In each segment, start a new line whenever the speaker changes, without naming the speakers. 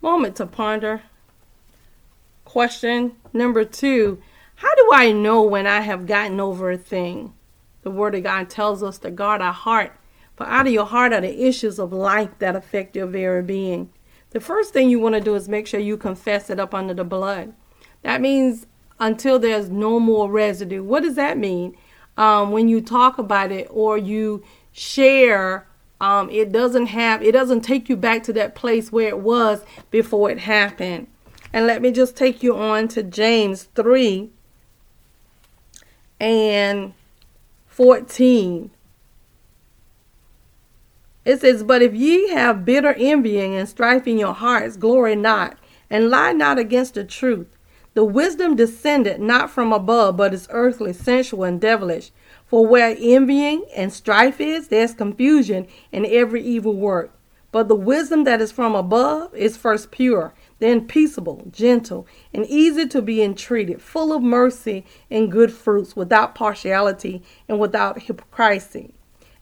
Moment to ponder. Question number two How do I know when I have gotten over a thing? The Word of God tells us to guard our heart, for out of your heart are the issues of life that affect your very being. The first thing you want to do is make sure you confess it up under the blood. That means until there's no more residue. What does that mean? Um, when you talk about it or you share, um, it doesn't have, it doesn't take you back to that place where it was before it happened. And let me just take you on to James 3 and 14. It says, But if ye have bitter envying and strife in your hearts, glory not, and lie not against the truth. The wisdom descended not from above, but is earthly, sensual, and devilish. For where envying and strife is, there's confusion in every evil work. But the wisdom that is from above is first pure, then peaceable, gentle, and easy to be entreated, full of mercy and good fruits, without partiality and without hypocrisy.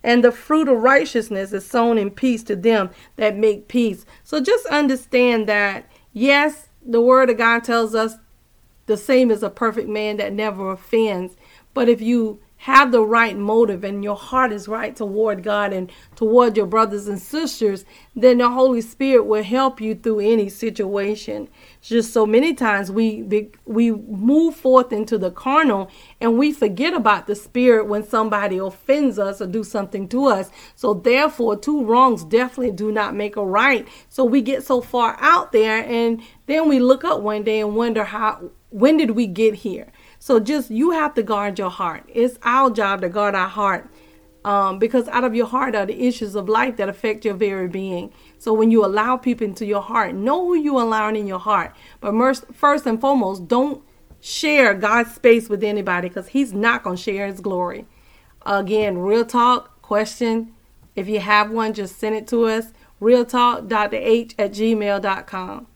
And the fruit of righteousness is sown in peace to them that make peace. So just understand that, yes, the word of God tells us the same as a perfect man that never offends. But if you have the right motive and your heart is right toward God and toward your brothers and sisters, then the Holy Spirit will help you through any situation. Just so many times we we move forth into the carnal and we forget about the spirit when somebody offends us or do something to us. So therefore, two wrongs definitely do not make a right. So we get so far out there and then we look up one day and wonder how when did we get here? So just you have to guard your heart. It's our job to guard our heart. Um, because out of your heart are the issues of life that affect your very being. So when you allow people into your heart, know who you allowing in your heart. But first and foremost, don't share God's space with anybody because He's not going to share His glory. Again, real talk question. If you have one, just send it to us. Realtalk.h at gmail.com.